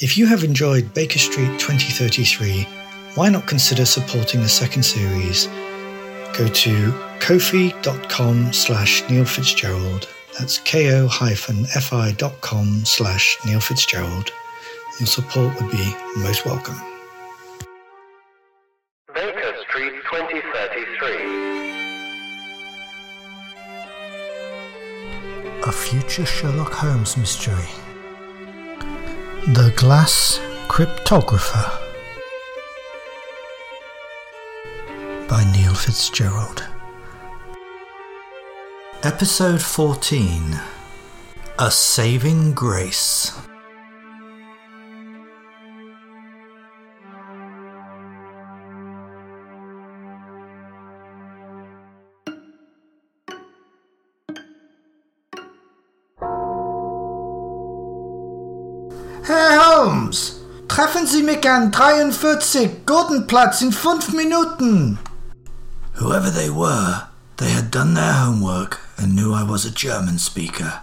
If you have enjoyed Baker Street 2033, why not consider supporting the second series? Go to kofi.com slash Neil Fitzgerald. That's ko-fi.com slash Neil Fitzgerald. Your support would be most welcome. Baker Street 2033. A future Sherlock Holmes mystery. The Glass Cryptographer by Neil Fitzgerald. Episode 14 A Saving Grace. Herr Holmes, treffen Sie mich an 43 Gurtenplatz in fünf Minuten. Whoever they were, they had done their homework and knew I was a German speaker.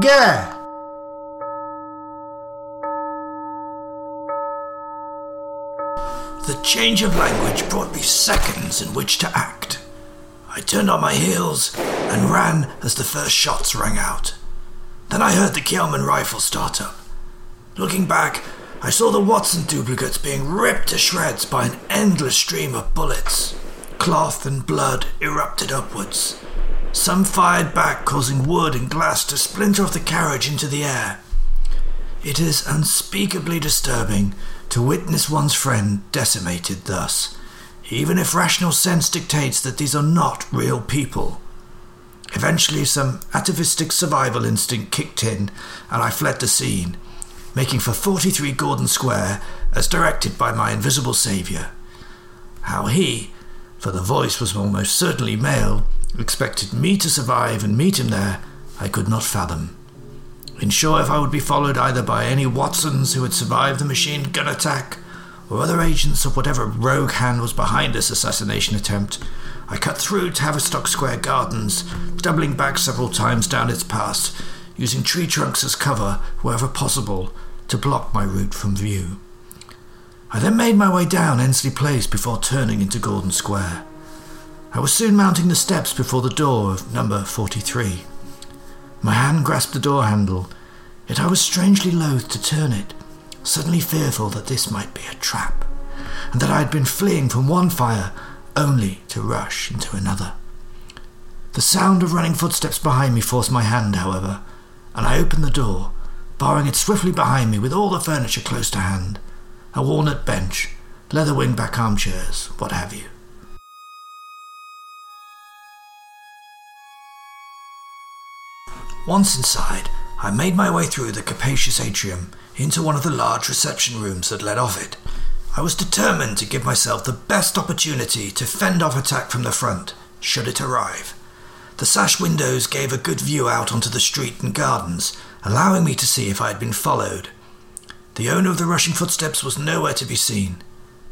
Geh. The change of language brought me seconds in which to act. I turned on my heels and ran as the first shots rang out. Then I heard the Kielman rifle start up. Looking back, I saw the Watson duplicates being ripped to shreds by an endless stream of bullets. Cloth and blood erupted upwards. Some fired back, causing wood and glass to splinter off the carriage into the air. It is unspeakably disturbing to witness one's friend decimated thus, even if rational sense dictates that these are not real people. Eventually, some atavistic survival instinct kicked in, and I fled the scene, making for 43 Gordon Square as directed by my invisible saviour. How he, for the voice was almost certainly male, expected me to survive and meet him there, I could not fathom. Unsure if I would be followed either by any Watsons who had survived the machine gun attack, or other agents of whatever rogue hand was behind this assassination attempt, I cut through Tavistock Square Gardens, doubling back several times down its path, using tree trunks as cover wherever possible to block my route from view. I then made my way down Endsleigh Place before turning into Gordon Square. I was soon mounting the steps before the door of number 43. My hand grasped the door handle, yet I was strangely loath to turn it, suddenly fearful that this might be a trap, and that I had been fleeing from one fire only to rush into another. The sound of running footsteps behind me forced my hand, however, and I opened the door, barring it swiftly behind me with all the furniture close to hand a walnut bench, leather wing back armchairs, what have you. Once inside, I made my way through the capacious atrium into one of the large reception rooms that led off it. I was determined to give myself the best opportunity to fend off attack from the front, should it arrive. The sash windows gave a good view out onto the street and gardens, allowing me to see if I had been followed. The owner of the rushing footsteps was nowhere to be seen.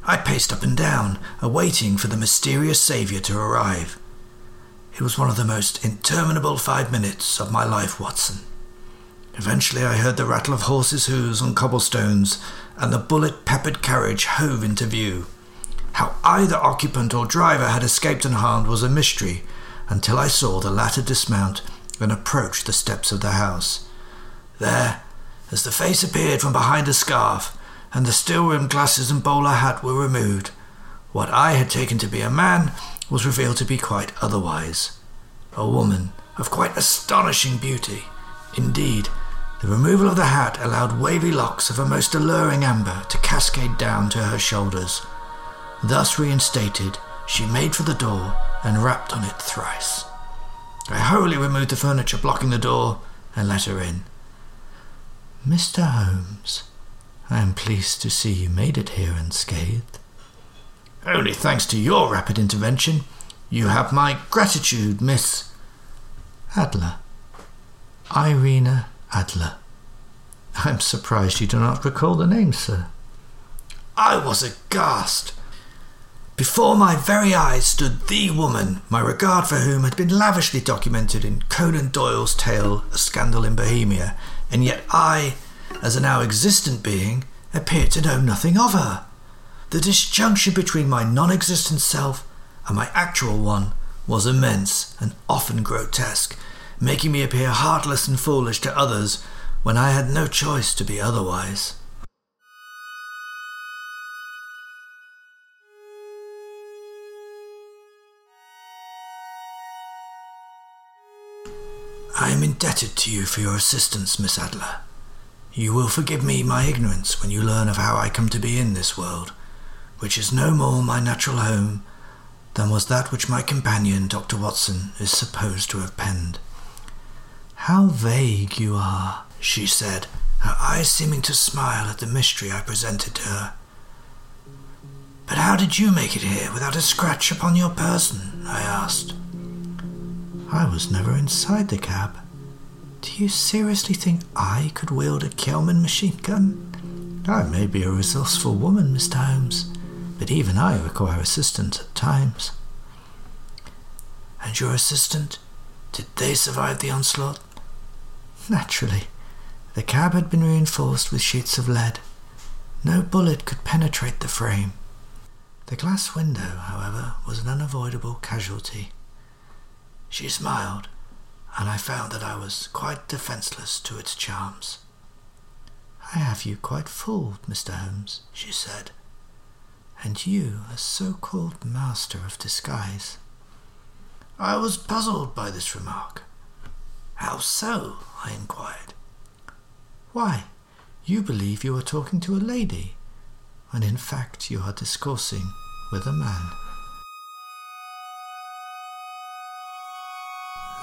I paced up and down, awaiting for the mysterious saviour to arrive. It was one of the most interminable five minutes of my life, Watson. Eventually, I heard the rattle of horses' hoofs on cobblestones, and the bullet peppered carriage hove into view. How either occupant or driver had escaped unharmed was a mystery until I saw the latter dismount and approach the steps of the house. There, as the face appeared from behind a scarf, and the steel rimmed glasses and bowler hat were removed, what I had taken to be a man was revealed to be quite otherwise. A woman of quite astonishing beauty. Indeed, the removal of the hat allowed wavy locks of a most alluring amber to cascade down to her shoulders. Thus reinstated, she made for the door and rapped on it thrice. I hurriedly removed the furniture blocking the door and let her in. Mr. Holmes, I am pleased to see you made it here unscathed. Only thanks to your rapid intervention. You have my gratitude, Miss Adler. Irene Adler. I'm surprised you do not recall the name, sir. I was aghast. Before my very eyes stood the woman, my regard for whom had been lavishly documented in Conan Doyle's tale, A Scandal in Bohemia, and yet I, as a now existent being, appeared to know nothing of her. The disjunction between my non existent self and my actual one was immense and often grotesque, making me appear heartless and foolish to others when I had no choice to be otherwise. I am indebted to you for your assistance, Miss Adler. You will forgive me my ignorance when you learn of how I come to be in this world, which is no more my natural home than was that which my companion, Dr. Watson, is supposed to have penned. How vague you are, she said, her eyes seeming to smile at the mystery I presented to her. But how did you make it here without a scratch upon your person? I asked. I was never inside the cab. Do you seriously think I could wield a Kelman machine gun? I may be a resourceful woman, Mr. Holmes, but even I require assistance at times. And your assistant? Did they survive the onslaught? Naturally. The cab had been reinforced with sheets of lead. No bullet could penetrate the frame. The glass window, however, was an unavoidable casualty. She smiled, and I found that I was quite defenceless to its charms. I have you quite fooled, Mr. Holmes, she said, and you a so called master of disguise. I was puzzled by this remark. How so? I inquired. Why, you believe you are talking to a lady, when in fact you are discoursing with a man.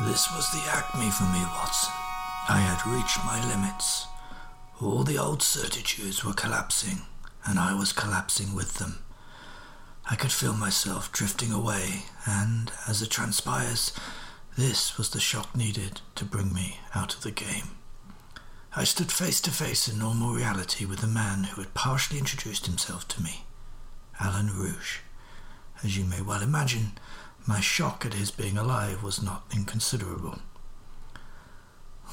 This was the acme for me, Watson. I had reached my limits. All the old certitudes were collapsing, and I was collapsing with them. I could feel myself drifting away, and, as it transpires, this was the shock needed to bring me out of the game. I stood face to face in normal reality with the man who had partially introduced himself to me, Alan Rouge. As you may well imagine, my shock at his being alive was not inconsiderable.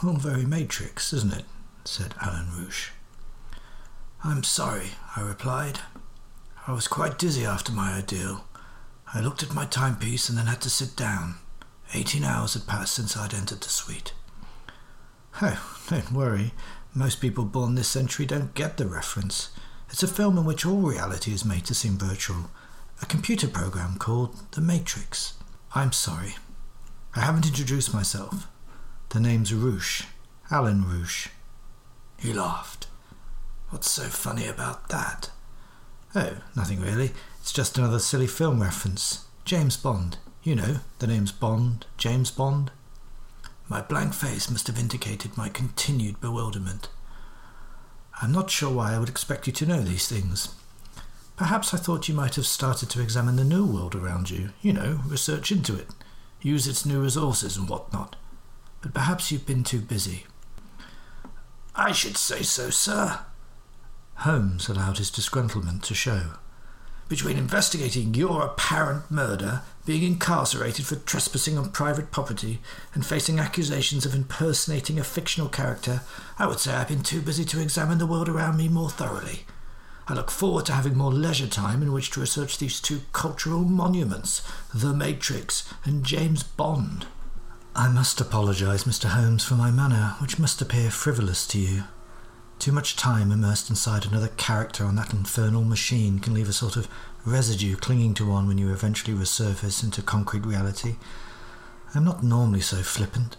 All very Matrix, isn't it? said Alan Rouge. I'm sorry, I replied. I was quite dizzy after my ordeal. I looked at my timepiece and then had to sit down. Eighteen hours had passed since I'd entered the suite. Oh, don't worry. Most people born this century don't get the reference. It's a film in which all reality is made to seem virtual, a computer program called The Matrix. I'm sorry. I haven't introduced myself. The name's Rouge, Alan Rouge. He laughed. What's so funny about that? Oh, nothing really. It's just another silly film reference. James Bond. You know, the name's Bond, James Bond. My blank face must have indicated my continued bewilderment. I'm not sure why I would expect you to know these things. Perhaps I thought you might have started to examine the new world around you, you know, research into it, use its new resources and what not. But perhaps you've been too busy. I should say so, sir. Holmes allowed his disgruntlement to show. Between investigating your apparent murder, being incarcerated for trespassing on private property, and facing accusations of impersonating a fictional character, I would say I've been too busy to examine the world around me more thoroughly. I look forward to having more leisure time in which to research these two cultural monuments, The Matrix and James Bond. I must apologise, Mr. Holmes, for my manner, which must appear frivolous to you. Too much time immersed inside another character on that infernal machine can leave a sort of residue clinging to one when you eventually resurface into concrete reality. I'm not normally so flippant.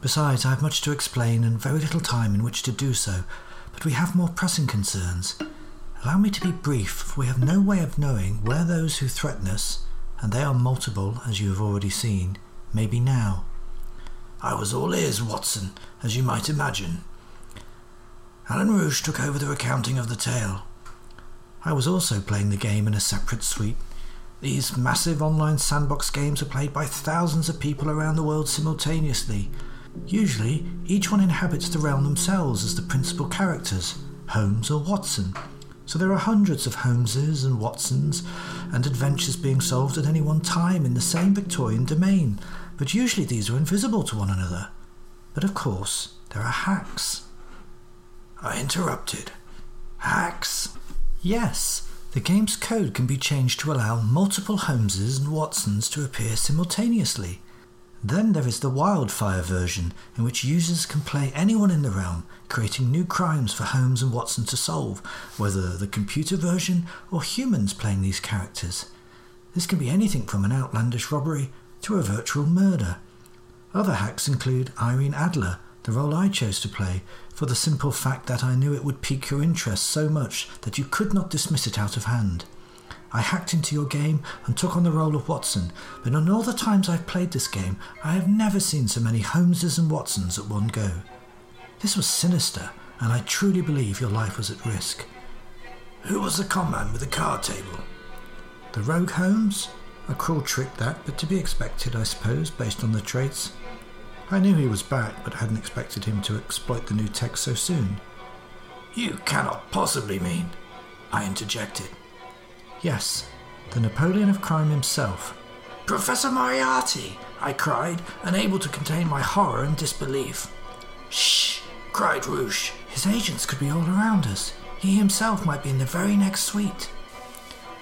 Besides, I have much to explain and very little time in which to do so, but we have more pressing concerns. Allow me to be brief, for we have no way of knowing where those who threaten us, and they are multiple, as you have already seen, may be now. I was all ears, Watson, as you might imagine. Alan Rouge took over the recounting of the tale. I was also playing the game in a separate suite. These massive online sandbox games are played by thousands of people around the world simultaneously. Usually, each one inhabits the realm themselves as the principal characters, Holmes or Watson. So there are hundreds of Holmeses and Watsons and adventures being solved at any one time in the same Victorian domain, but usually these are invisible to one another. But of course, there are hacks. I interrupted. Hacks? Yes, the game's code can be changed to allow multiple Holmeses and Watsons to appear simultaneously. Then there is the Wildfire version, in which users can play anyone in the realm, creating new crimes for Holmes and Watson to solve, whether the computer version or humans playing these characters. This can be anything from an outlandish robbery to a virtual murder. Other hacks include Irene Adler, the role I chose to play, for the simple fact that I knew it would pique your interest so much that you could not dismiss it out of hand. I hacked into your game and took on the role of Watson, but in all the times I've played this game, I have never seen so many Holmeses and Watsons at one go. This was sinister, and I truly believe your life was at risk. Who was the conman with the card table? The rogue Holmes? A cruel trick that, but to be expected, I suppose, based on the traits. I knew he was back, but hadn't expected him to exploit the new tech so soon. You cannot possibly mean. I interjected. Yes, the Napoleon of crime himself. Professor Moriarty! I cried, unable to contain my horror and disbelief. Shh! cried Rouge. His agents could be all around us. He himself might be in the very next suite.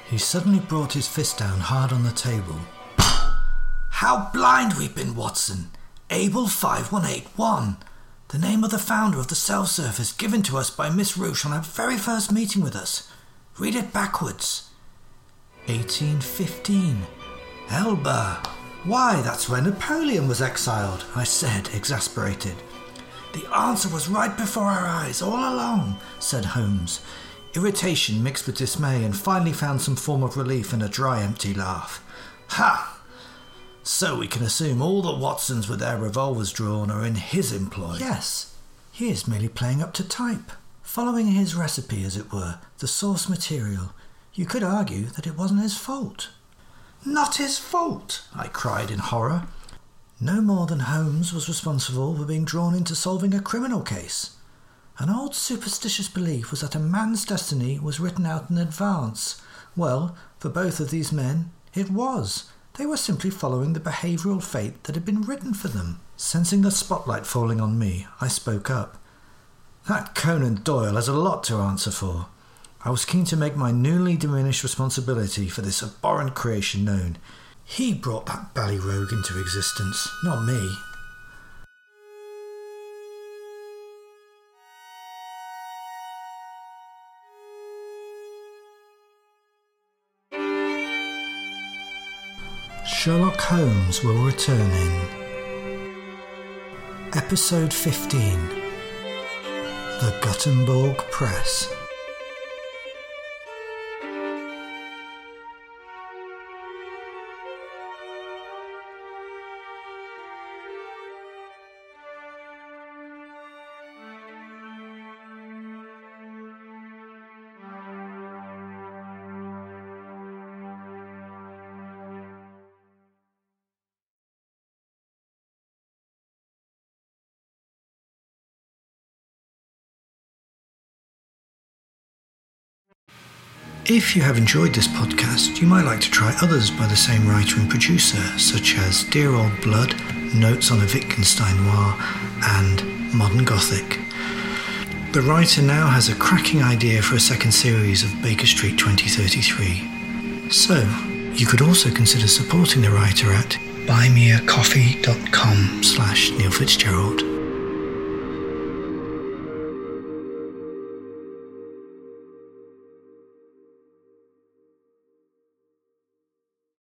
He suddenly brought his fist down hard on the table. How blind we've been, Watson! Able 5181. The name of the founder of the self service given to us by Miss Rouge on our very first meeting with us. Read it backwards. 1815. Elba. Why, that's where Napoleon was exiled, I said, exasperated. The answer was right before our eyes all along, said Holmes. Irritation mixed with dismay and finally found some form of relief in a dry, empty laugh. Ha! So we can assume all the Watsons with their revolvers drawn are in his employ. Yes, he is merely playing up to type, following his recipe, as it were, the source material. You could argue that it wasn't his fault. Not his fault, I cried in horror. No more than Holmes was responsible for being drawn into solving a criminal case. An old superstitious belief was that a man's destiny was written out in advance. Well, for both of these men, it was. They were simply following the behavioural fate that had been written for them. Sensing the spotlight falling on me, I spoke up. That Conan Doyle has a lot to answer for. I was keen to make my newly diminished responsibility for this abhorrent creation known. He brought that Bally Rogue into existence, not me. Sherlock Holmes will return in Episode 15 The Gutenberg Press. If you have enjoyed this podcast, you might like to try others by the same writer and producer, such as Dear Old Blood, Notes on a Wittgenstein Noir, and Modern Gothic. The writer now has a cracking idea for a second series of Baker Street 2033. So, you could also consider supporting the writer at buymeacoffee.com slash Neil Fitzgerald.